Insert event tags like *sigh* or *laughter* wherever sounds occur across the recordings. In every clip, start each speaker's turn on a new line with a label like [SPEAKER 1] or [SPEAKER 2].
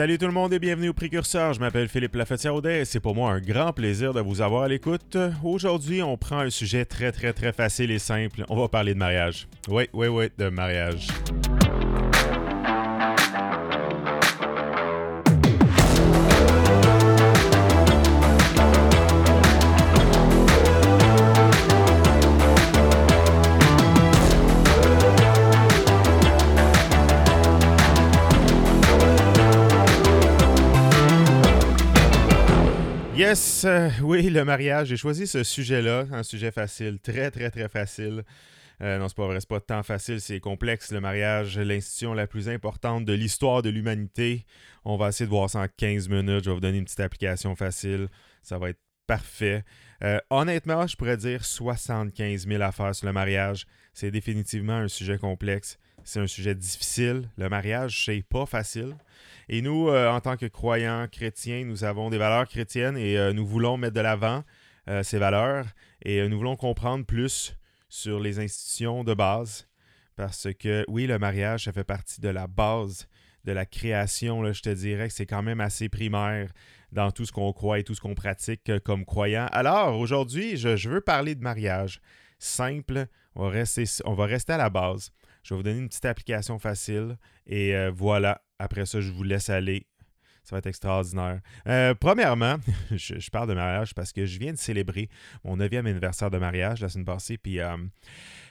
[SPEAKER 1] Salut tout le monde et bienvenue au Précurseur. Je m'appelle Philippe Lafetière-Audet et c'est pour moi un grand plaisir de vous avoir à l'écoute. Aujourd'hui, on prend un sujet très très très facile et simple. On va parler de mariage. Oui, oui, oui, de mariage. Yes, euh, oui, le mariage. J'ai choisi ce sujet-là, un sujet facile, très, très, très facile. Euh, non, c'est pas vrai, c'est pas tant facile, c'est complexe. Le mariage, l'institution la plus importante de l'histoire de l'humanité. On va essayer de voir ça en 15 minutes. Je vais vous donner une petite application facile. Ça va être parfait. Euh, honnêtement, je pourrais dire 75 000 affaires sur le mariage. C'est définitivement un sujet complexe. C'est un sujet difficile. Le mariage, c'est pas facile. Et nous, euh, en tant que croyants chrétiens, nous avons des valeurs chrétiennes et euh, nous voulons mettre de l'avant euh, ces valeurs et nous voulons comprendre plus sur les institutions de base parce que oui, le mariage, ça fait partie de la base de la création. Je te dirais que c'est quand même assez primaire dans tout ce qu'on croit et tout ce qu'on pratique comme croyant. Alors, aujourd'hui, je, veux parler de mariage simple. On va rester à la base. Je vais vous donner une petite application facile et voilà, après ça, je vous laisse aller. Ça va être extraordinaire. Euh, premièrement, *laughs* je, parle de mariage parce que je viens de célébrer mon 9e anniversaire de mariage la semaine passée. Puis euh,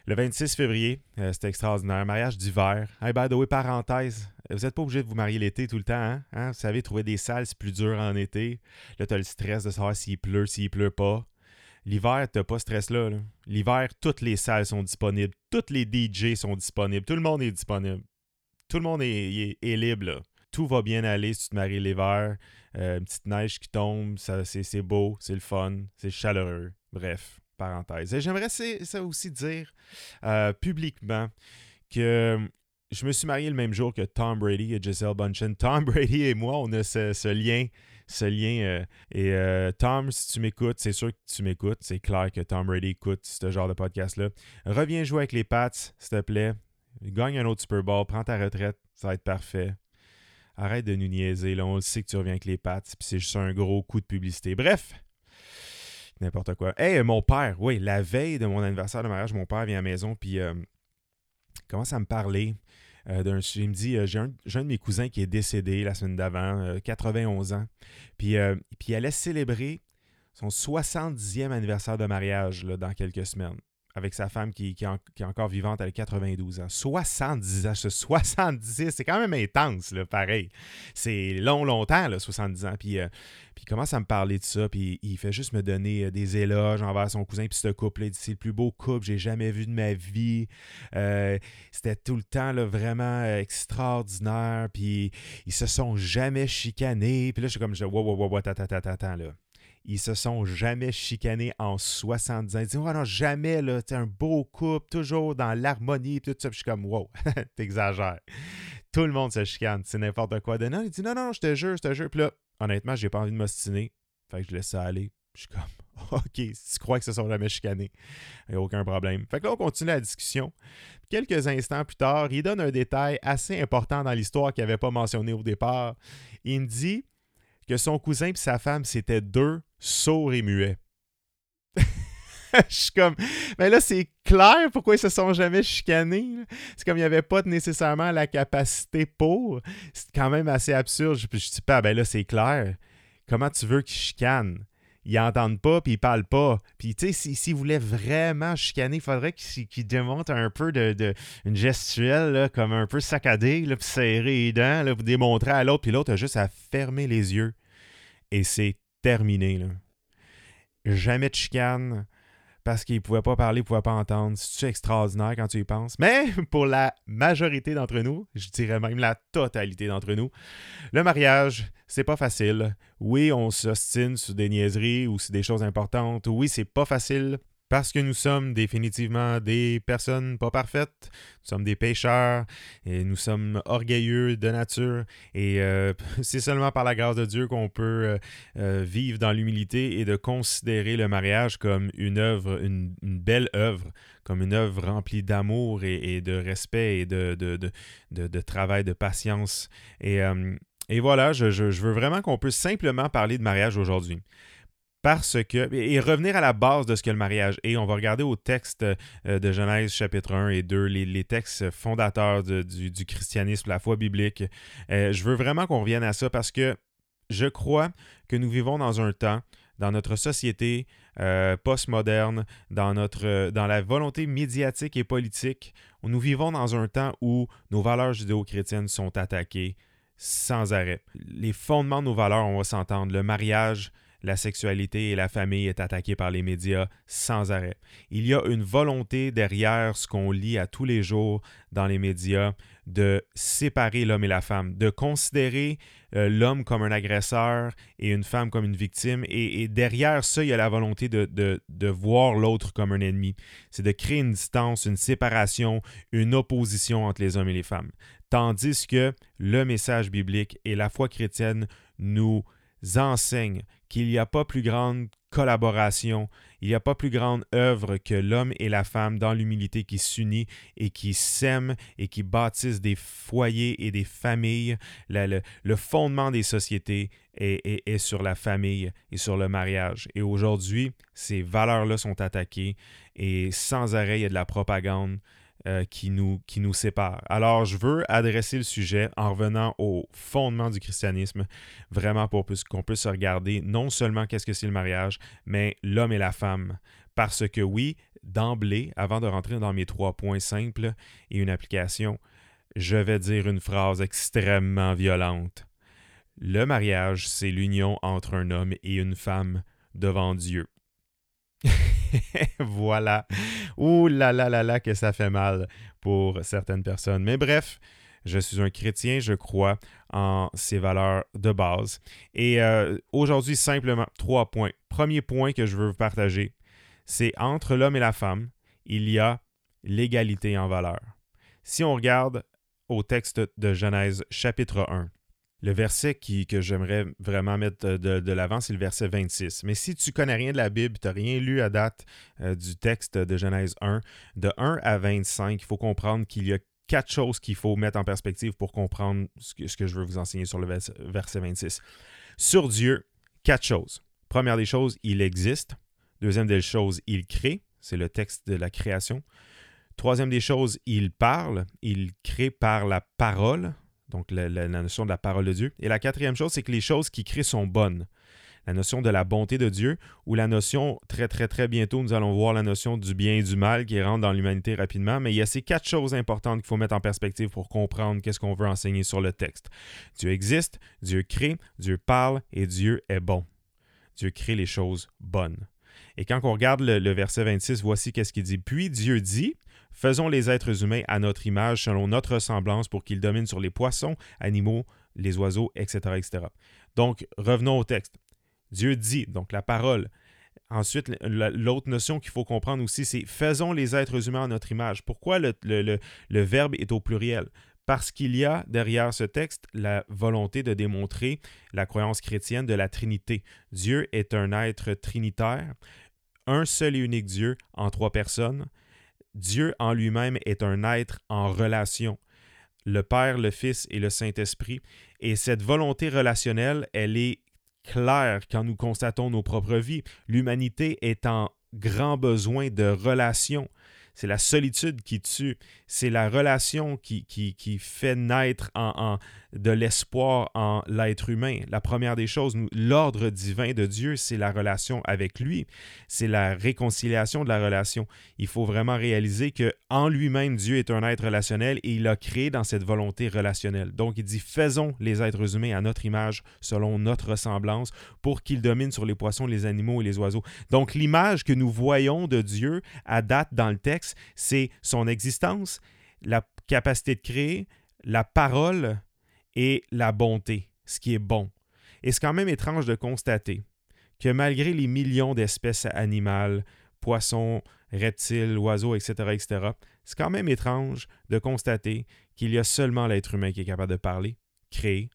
[SPEAKER 1] le 26 février, euh, c'était extraordinaire. Mariage d'hiver. Hey, by the way, parenthèse, vous n'êtes pas obligé de vous marier l'été tout le temps. Hein? hein? Vous savez, trouver des salles, c'est plus dur en été. Là, tu as le stress de savoir s'il pleut, s'il pleut pas. L'hiver, tu n'as pas ce stress-là. L'hiver, toutes les salles sont disponibles. Toutes les DJ sont disponibles. Tout le monde est disponible tout le monde est, libre. Tout va bien aller si tu te maries l'hiver. Euh, une petite neige qui tombe, c'est beau, c'est le fun, c'est chaleureux. Bref, parenthèse. J'aimerais ça aussi dire euh, publiquement que je me suis marié le même jour que Tom Brady et Giselle Bunchen. Tom *laughs* Brady et moi, on a ce, lien. Ce lien. Euh, et Tom, si tu m'écoutes, c'est sûr que tu m'écoutes. C'est clair que Tom Brady écoute ce genre de podcast-là. Reviens jouer avec les Pats, s'il te plaît. Gagne un autre Super Bowl, prends ta retraite, ça va être parfait. Arrête de nous niaiser, là, on le sait que tu reviens avec les pattes, puis c'est juste un gros coup de publicité. Bref, n'importe quoi. Hey, mon père, oui, la veille de mon anniversaire de mariage, mon père vient à la maison, puis euh, commence à me parler. Euh, d'un, il me dit euh, j'ai, un, de mes cousins qui est décédé la semaine d'avant, 91 ans. Puis, puis il allait célébrer son 70e anniversaire de mariage là, dans quelques semaines avec sa femme qui, est encore vivante, elle a 92 ans. 70 ans, 70, c'est quand même intense, là, pareil. C'est long, longtemps, là, 70 ans. Puis, euh, puis il commence à me parler de ça, puis il fait juste me donner euh, des éloges envers son cousin, puis ce couple, il dit c'est le plus beau couple que j'ai jamais vu de ma vie. Euh, c'était tout le temps là, vraiment extraordinaire, puis ils se sont jamais chicanés. Puis là, je suis comme, wow, wow, wow, wow, attends, attends, attends, là ils se sont jamais chicanés en 70 ans. Ils disent, oh non, jamais, là, un beau couple, toujours dans l'harmonie, tout ça. je suis comme, wow, *laughs* t'exagères. Tout le monde se chicane, c'est n'importe quoi. De non, il dit, non, non, je te jure, je te jure. Puis là, honnêtement, j'ai pas envie de m'ostiner. Fait que je laisse ça aller. Je suis comme, *laughs* OK, si tu crois que se sont jamais chicanés, il n'y a aucun problème. Fait que là, on continue la discussion. Quelques instants plus tard, il donne un détail assez important dans l'histoire qu'il n'avait pas mentionné au départ. Il me dit que son cousin et sa femme, c'était deux sourds et muets. *laughs* je suis comme, mais là, c'est clair pourquoi ils se sont jamais chicanés. C'est comme il n'y avait pas nécessairement la capacité pour. C'est quand même assez absurde. Je, je dis pas, ben là, c'est clair. Comment tu veux qu'ils chicanent? Ils n'entendent pas, puis ils parlent pas. Puis, tu sais, s'ils voulaient vraiment chicaner, il faudrait qu'ils démontrent un peu de, une gestuelle, comme un peu saccadée, puis serrer les dents, là, pour démontrer à l'autre, puis l'autre a juste à fermer les yeux et c'est terminé. Là. Jamais de chicane parce qu'il ne pouvait pas parler, il ne pouvait pas entendre. C'est extraordinaire quand tu y penses? Mais *laughs* pour la majorité d'entre nous, je dirais même la totalité d'entre nous, le mariage, c'est pas facile. Oui, on s'ostine sur des niaiseries ou sur des choses importantes. Oui, c'est pas facile parce que nous sommes définitivement des personnes pas parfaites, nous sommes des pécheurs et nous sommes orgueilleux de nature et euh, *laughs* c'est seulement par la grâce de Dieu qu'on peut euh, euh, vivre dans l'humilité et de considérer le mariage comme une œuvre, une, belle œuvre, comme une œuvre remplie d'amour et, de respect et de, travail, de patience. Et voilà, je, veux vraiment qu'on puisse simplement parler de mariage aujourd'hui. Parce que, et revenir à la base de ce que le mariage est, on va regarder au texte euh, de Genèse chapitre 1 et 2, les, textes fondateurs du, christianisme, la foi biblique. Euh, je veux vraiment qu'on revienne à ça parce que je crois que nous vivons dans un temps, dans notre société euh, postmoderne, dans, notre, dans la volonté médiatique et politique, où nous vivons dans un temps où nos valeurs judéo-chrétiennes sont attaquées sans arrêt. Les fondements de nos valeurs, on va s'entendre, le mariage, la sexualité et la famille est attaquée par les médias sans arrêt. Il y a une volonté derrière ce qu'on lit à tous les jours dans les médias de séparer l'homme et la femme, de considérer euh, l'homme comme un agresseur et une femme comme une victime. Et, derrière ça, il y a la volonté de, de voir l'autre comme un ennemi. C'est de créer une distance, une séparation, une opposition entre les hommes et les femmes. Tandis que le message biblique et la foi chrétienne nous enseignent qu'il n'y a pas plus grande collaboration, il n'y a pas plus grande œuvre que l'homme et la femme dans l'humilité qui s'unissent et qui s'aiment et qui bâtissent des foyers et des familles. Le, fondement des sociétés est, est, sur la famille et sur le mariage. Et aujourd'hui, ces valeurs-là sont attaquées et sans arrêt, il y a de la propagande. Euh, qui, nous, qui nous sépare. Alors, je veux adresser le sujet en revenant au fondement du christianisme, vraiment pour qu'on puisse regarder non seulement qu'est-ce que c'est le mariage, mais l'homme et la femme. Parce que oui, d'emblée, avant de rentrer dans mes trois points simples et une application, je vais dire une phrase extrêmement violente. Le mariage, c'est l'union entre un homme et une femme devant Dieu. *laughs* *laughs* voilà. Ouh là là là là que ça fait mal pour certaines personnes. Mais bref, je suis un chrétien, je crois en ces valeurs de base. Et euh, aujourd'hui, simplement, trois points. Premier point que je veux vous partager, c'est entre l'homme et la femme, il y a l'égalité en valeur. Si on regarde au texte de Genèse chapitre 1, le verset que j'aimerais vraiment mettre de, l'avant, c'est le verset 26. Mais si tu connais rien de la Bible, tu n'as rien lu à date euh, du texte de Genèse 1, de 1 à 25, il faut comprendre qu'il y a quatre choses qu'il faut mettre en perspective pour comprendre ce que, je veux vous enseigner sur le verset 26. Sur Dieu, quatre choses. Première des choses, il existe. Deuxième des choses, il crée. C'est le texte de la création. Troisième des choses, il parle. Il crée par la parole donc la, notion de la parole de Dieu. Et la quatrième chose, c'est que les choses qui créent sont bonnes. La notion de la bonté de Dieu, ou la notion, très très très bientôt, nous allons voir la notion du bien et du mal qui rentre dans l'humanité rapidement, mais il y a ces quatre choses importantes qu'il faut mettre en perspective pour comprendre qu'est-ce qu'on veut enseigner sur le texte. Dieu existe, Dieu crée, Dieu parle et Dieu est bon. Dieu crée les choses bonnes. Et quand on regarde le, le verset 26, voici qu'est-ce qu'il dit. Puis Dieu dit, Faisons les êtres humains à notre image, selon notre ressemblance, pour qu'ils dominent sur les poissons, animaux, les oiseaux, etc., etc. Donc, revenons au texte. Dieu dit, donc la parole. Ensuite, l'autre notion qu'il faut comprendre aussi, c'est faisons les êtres humains à notre image. Pourquoi le, le verbe est au pluriel? Parce qu'il y a derrière ce texte la volonté de démontrer la croyance chrétienne de la Trinité. Dieu est un être trinitaire, un seul et unique Dieu en trois personnes, Dieu en lui-même est un être en relation. Le Père, le Fils et le Saint-Esprit. Et cette volonté relationnelle, elle est claire quand nous constatons nos propres vies. L'humanité est en grand besoin de relations. C'est la solitude qui tue. C'est la relation qui, qui, fait naître en, de l'espoir en l'être humain. La première des choses, l'ordre divin de Dieu, c'est la relation avec lui. C'est la réconciliation de la relation. Il faut vraiment réaliser que en lui-même, Dieu est un être relationnel et il a créé dans cette volonté relationnelle. Donc, il dit faisons les êtres humains à notre image, selon notre ressemblance, pour qu'ils dominent sur les poissons, les animaux et les oiseaux. Donc, l'image que nous voyons de Dieu à date dans le texte, c'est son existence, la capacité de créer, la parole et la bonté, ce qui est bon. Et c'est quand même étrange de constater que malgré les millions d'espèces animales, poissons, reptiles, oiseaux, etc., etc., c'est quand même étrange de constater qu'il y a seulement l'être humain qui est capable de parler, créer,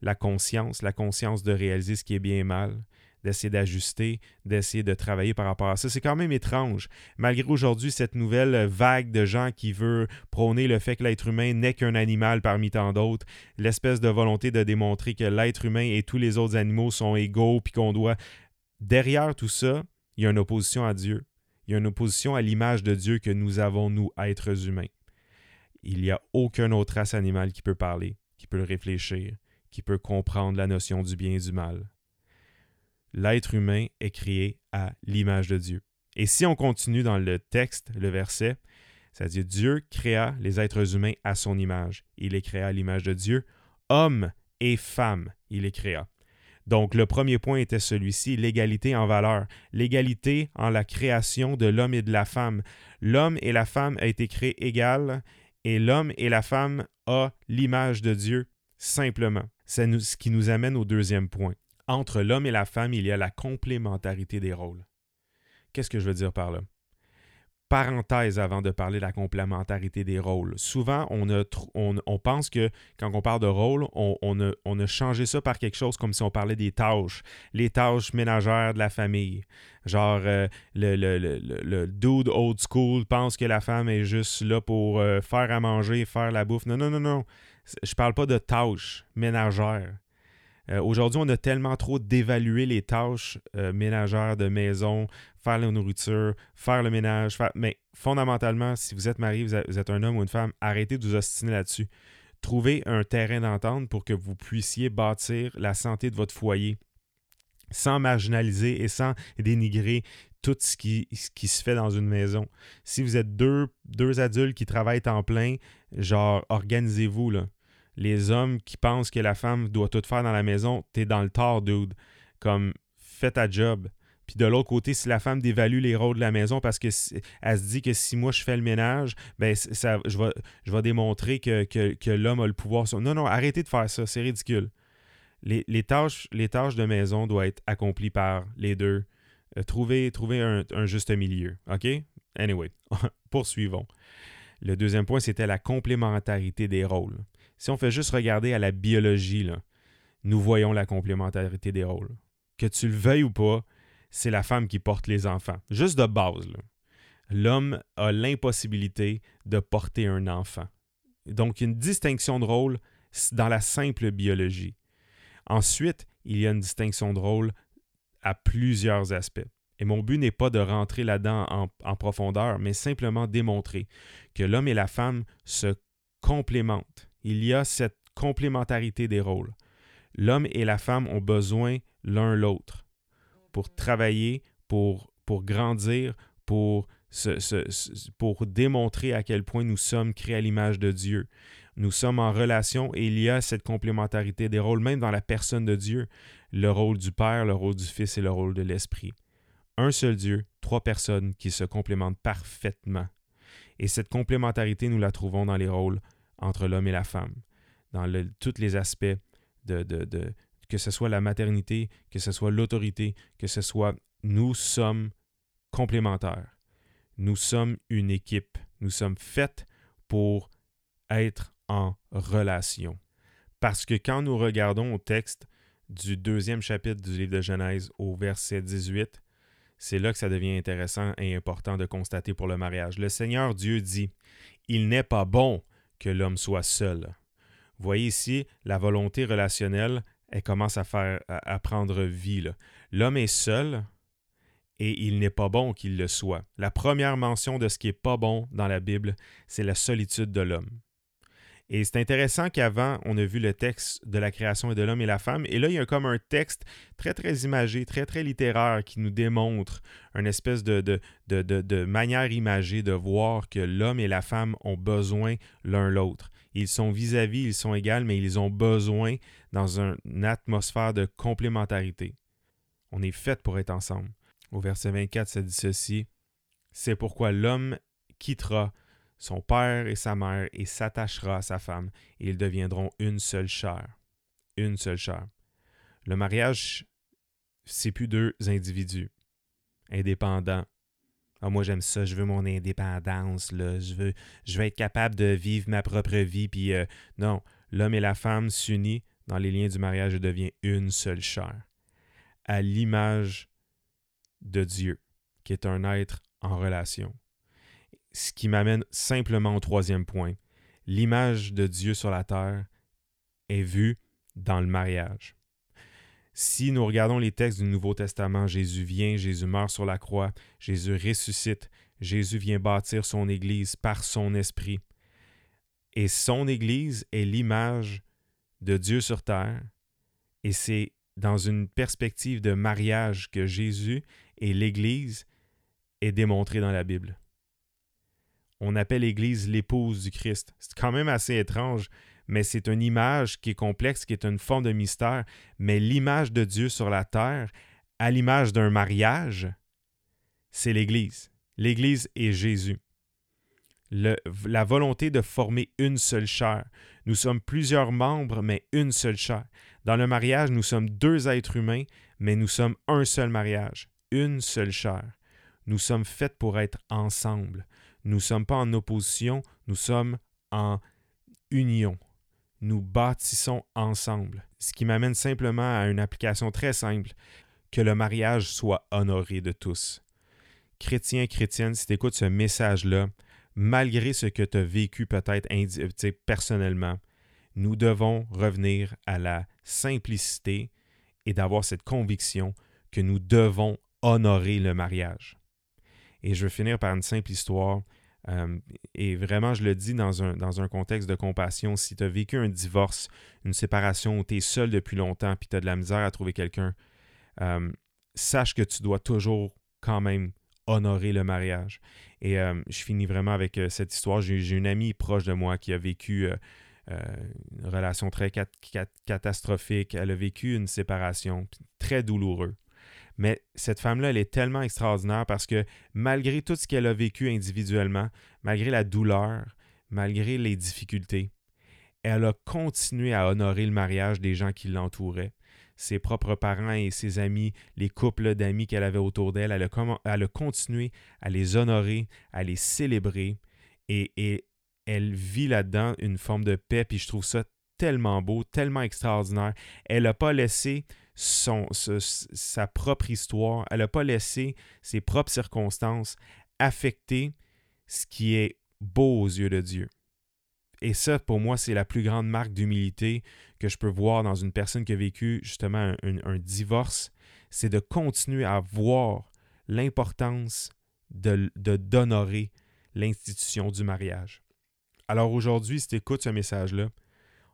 [SPEAKER 1] la conscience, la conscience de réaliser ce qui est bien et mal, d'essayer d'ajuster, d'essayer de travailler par rapport à ça. C'est quand même étrange. Malgré aujourd'hui cette nouvelle vague de gens qui veut prôner le fait que l'être humain n'est qu'un animal parmi tant d'autres, l'espèce de volonté de démontrer que l'être humain et tous les autres animaux sont égaux, puis qu'on doit... Derrière tout ça, il y a une opposition à Dieu. Il y a une opposition à l'image de Dieu que nous avons, nous, êtres humains. Il n'y a aucun autre race animale qui peut parler, qui peut réfléchir, qui peut comprendre la notion du bien et du mal l'être humain est créé à l'image de Dieu. Et si on continue dans le texte, le verset, ça dit Dieu créa les êtres humains à son image. Il les créa à l'image de Dieu. Homme et femme, il les créa. Donc le premier point était celui-ci, l'égalité en valeur, l'égalité en la création de l'homme et de la femme. L'homme et la femme a été créés égales et l'homme et la femme ont l'image de Dieu simplement. C'est ce qui nous amène au deuxième point entre l'homme et la femme, il y a la complémentarité des rôles. Qu'est-ce que je veux dire par là? Parenthèse avant de parler de la complémentarité des rôles. Souvent, on, pense que quand on parle de rôle, on, a, changé ça par quelque chose comme si on parlait des tâches, les tâches ménagères de la famille. Genre, euh, le, dude old school pense que la femme est juste là pour euh, faire à manger, faire la bouffe. Non, non, non, non. Je parle pas de tâches ménagères. Euh, aujourd'hui, on a tellement trop dévalué les tâches euh, ménagères de maison, faire la nourriture, faire le ménage. Mais fondamentalement, si vous êtes marié, vous êtes un homme ou une femme, arrêtez de vous ostiner là-dessus. Trouvez un terrain d'entente pour que vous puissiez bâtir la santé de votre foyer sans marginaliser et sans dénigrer tout ce qui, se fait dans une maison. Si vous êtes deux, deux adultes qui travaillent en plein, genre, organisez-vous, là les hommes qui pensent que la femme doit tout faire dans la maison, t'es dans le tort, dude. Comme, fais ta job. Puis de l'autre côté, si la femme dévalue les rôles de la maison parce qu'elle se dit que si moi je fais le ménage, ben ça, je, vais, démontrer que, l'homme a le pouvoir sur. Non, non, arrêtez de faire ça, c'est ridicule. Les, tâches, de maison doivent être accomplies par les deux. Euh, trouvez, un, un, juste milieu. OK? Anyway, *laughs* poursuivons. Le deuxième point, c'était la complémentarité des rôles. Si on fait juste regarder à la biologie, nous voyons la complémentarité des rôles. Que tu le veuilles ou pas, c'est la femme qui porte les enfants. Juste de base. L'homme a l'impossibilité de porter un enfant. Donc, une distinction de rôle dans la simple biologie. Ensuite, il y a une distinction de rôle à plusieurs aspects. Et mon but n'est pas de rentrer là-dedans en, profondeur, mais simplement démontrer que l'homme et la femme se complémentent il y a cette complémentarité des rôles. L'homme et la femme ont besoin l'un l'autre pour travailler, pour, grandir, pour, pour démontrer à quel point nous sommes créés à l'image de Dieu. Nous sommes en relation et il y a cette complémentarité des rôles, même dans la personne de Dieu, le rôle du Père, le rôle du Fils et le rôle de l'Esprit. Un seul Dieu, trois personnes qui se complémentent parfaitement. Et cette complémentarité, nous la trouvons dans les rôles entre l'homme et la femme, dans tous les aspects de, de, que ce soit la maternité, que ce soit l'autorité, que ce soit nous sommes complémentaires. Nous sommes une équipe. Nous sommes faits pour être en relation. Parce que quand nous regardons au texte du deuxième chapitre du livre de Genèse au verset 18, c'est là que ça devient intéressant et important de constater pour le mariage. Le Seigneur Dieu dit, Il n'est pas bon que l'homme soit seul. Voyez ici, la volonté relationnelle, elle commence à, faire, à, prendre vie. L'homme est seul et il n'est pas bon qu'il le soit. La première mention de ce qui n'est pas bon dans la Bible, c'est la solitude de l'homme. Et c'est intéressant qu'avant, on a vu le texte de la création et de l'homme et la femme. Et là, il y a comme un texte très, très imagé, très, très littéraire qui nous démontre une espèce de, manière imagée de voir que l'homme et la femme ont besoin l'un l'autre. Ils sont vis-à-vis, ils sont égaux, mais ils ont besoin dans une atmosphère de complémentarité. On est fait pour être ensemble. Au verset 24, ça dit ceci. C'est pourquoi l'homme quittera son père et sa mère et s'attachera à sa femme, et ils deviendront une seule chair. Une seule chair. Le mariage, c'est plus deux individus indépendants. Ah, moi j'aime ça, je veux mon indépendance, là. Je veux, je veux être capable de vivre ma propre vie. Puis euh, non, l'homme et la femme s'unissent dans les liens du mariage et deviennent une seule chair. à l'image de Dieu, qui est un être en relation. Ce qui m'amène simplement au troisième point. L'image de Dieu sur la terre est vue dans le mariage. Si nous regardons les textes du Nouveau Testament, Jésus vient, Jésus meurt sur la croix, Jésus ressuscite, Jésus vient bâtir son Église par son Esprit. Et son Église est l'image de Dieu sur terre. Et c'est dans une perspective de mariage que Jésus et l'Église est démontré dans la Bible. On appelle l'Église l'épouse du Christ. C'est quand même assez étrange mais c'est une image qui est complexe, qui est une forme de mystère. Mais l'image de Dieu sur la terre, à l'image d'un mariage, c'est l'Église. L'Église est Jésus. la volonté de former une seule chair. Nous sommes plusieurs membres, mais une seule chair. Dans le mariage, nous sommes deux êtres humains, mais nous sommes un seul mariage, une seule chair. Nous sommes faits pour être ensemble. Nous ne sommes pas en opposition, nous sommes en union nous bâtissons ensemble. Ce qui m'amène simplement à une application très simple, que le mariage soit honoré de tous. Chrétien, chrétienne, si tu écoutes ce message-là, malgré ce que tu as vécu peut-être personnellement, nous devons revenir à la simplicité et d'avoir cette conviction que nous devons honorer le mariage. Et je veux finir par une simple histoire. Euh, et vraiment, je le dis dans un, contexte de compassion, si tu as vécu un divorce, une séparation où tu es seul depuis longtemps puis tu as de la misère à trouver quelqu'un, euh, sache que tu dois toujours quand même honorer le mariage. Et euh, je finis vraiment avec cette histoire. J'ai une amie proche de moi qui a vécu une relation très catastrophique. Elle a vécu une séparation très douloureuse. Mais cette femme-là, elle est tellement extraordinaire parce que malgré tout ce qu'elle a vécu individuellement, malgré la douleur, malgré les difficultés, elle a continué à honorer le mariage des gens qui l'entouraient. Ses propres parents et ses amis, les couples d'amis qu'elle avait autour d'elle, elle, a, continué à les honorer, à les célébrer et, et elle vit là-dedans une forme de paix, puis je trouve ça tellement beau, tellement extraordinaire. Elle n'a pas laissé son, sa propre histoire, elle n'a pas laissé ses propres circonstances affecter ce qui est beau aux yeux de Dieu. Et ça, pour moi, c'est la plus grande marque d'humilité que je peux voir dans une personne qui a vécu justement un, divorce, c'est de continuer à voir l'importance de d'honorer l'institution du mariage. Alors aujourd'hui, si tu écoutes ce message-là,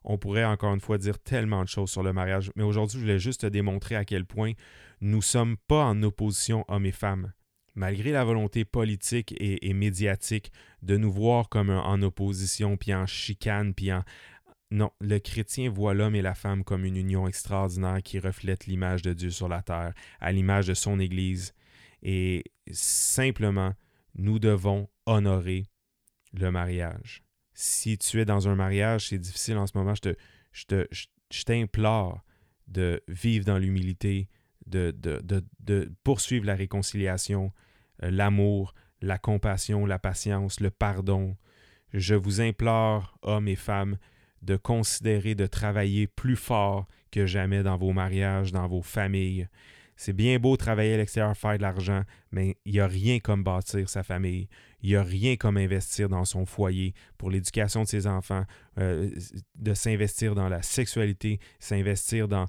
[SPEAKER 1] on pourrait encore une fois dire tellement de choses sur le mariage, mais aujourd'hui, je voulais juste te démontrer à quel point nous ne sommes pas en opposition hommes et femmes. Malgré la volonté politique et, médiatique de nous voir comme en opposition, puis en chicane, puis en... Non, le chrétien voit l'homme et la femme comme une union extraordinaire qui reflète l'image de Dieu sur la terre, à l'image de son Église. Et simplement, nous devons honorer le mariage si tu es dans un mariage, c'est difficile en ce moment, je, t'implore de vivre dans l'humilité, de, de, poursuivre la réconciliation, euh, l'amour, la compassion, la patience, le pardon. Je vous implore, hommes et femmes, de considérer de travailler plus fort que jamais dans vos mariages, dans vos familles. C'est bien beau travailler à l'extérieur, faire de l'argent, mais il n'y a rien comme bâtir sa famille. Il n'y a rien comme investir dans son foyer pour l'éducation de ses enfants, euh, de s'investir dans la sexualité, s'investir dans,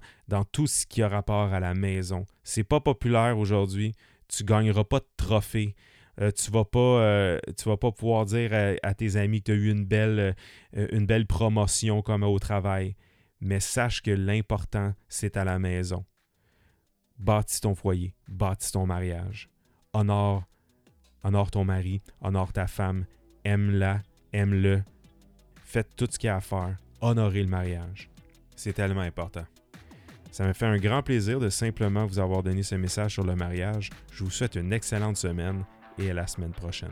[SPEAKER 1] tout ce qui a rapport à la maison. C'est pas populaire aujourd'hui. Tu ne gagneras pas de trophée. Euh, tu vas euh, vas pas pouvoir dire à, tes amis que tu as eu une belle, une belle promotion comme au travail. Mais sache que l'important, c'est à la maison bâtis ton foyer, bâtis ton mariage. Honore, honore ton mari, honore ta femme, aime-la, aime-le. Faites tout ce qu'il y a à faire. Honorez le mariage. C'est tellement important. Ça me fait un grand plaisir de simplement vous avoir donné ce message sur le mariage. Je vous souhaite une excellente semaine et à la semaine prochaine.